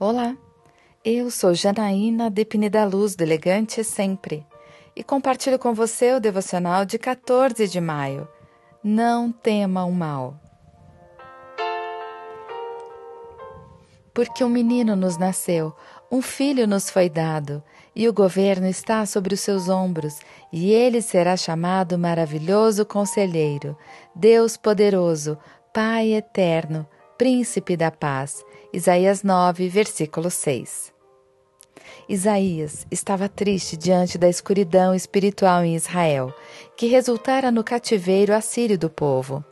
Olá, eu sou Janaína Depine da Luz do Elegante Sempre e compartilho com você o devocional de 14 de maio. Não tema o mal. Porque um menino nos nasceu, um filho nos foi dado, e o governo está sobre os seus ombros, e ele será chamado Maravilhoso Conselheiro, Deus Poderoso, Pai Eterno, Príncipe da Paz. Isaías 9, versículo 6. Isaías estava triste diante da escuridão espiritual em Israel, que resultara no cativeiro assírio do povo.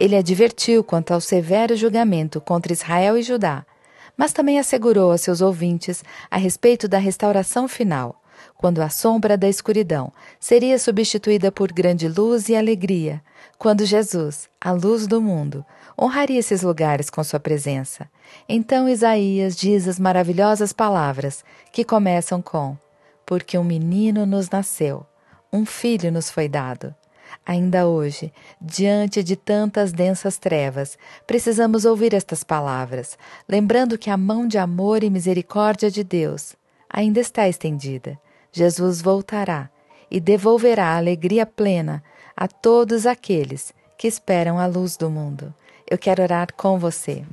Ele advertiu quanto ao severo julgamento contra Israel e Judá, mas também assegurou a seus ouvintes a respeito da restauração final, quando a sombra da escuridão seria substituída por grande luz e alegria, quando Jesus, a luz do mundo, honraria esses lugares com sua presença. Então Isaías diz as maravilhosas palavras que começam com: Porque um menino nos nasceu, um filho nos foi dado. Ainda hoje, diante de tantas densas trevas, precisamos ouvir estas palavras, lembrando que a mão de amor e misericórdia de Deus ainda está estendida. Jesus voltará e devolverá a alegria plena a todos aqueles que esperam a luz do mundo. Eu quero orar com você.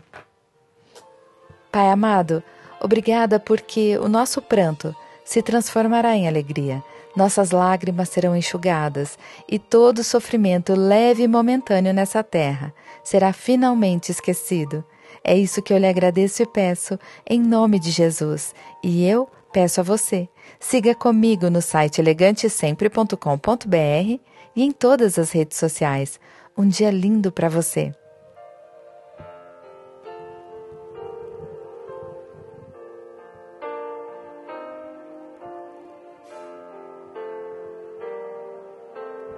Pai amado, obrigada porque o nosso pranto se transformará em alegria, nossas lágrimas serão enxugadas e todo sofrimento leve e momentâneo nessa terra será finalmente esquecido. É isso que eu lhe agradeço e peço, em nome de Jesus. E eu peço a você, siga comigo no site elegantesempre.com.br e em todas as redes sociais. Um dia lindo para você.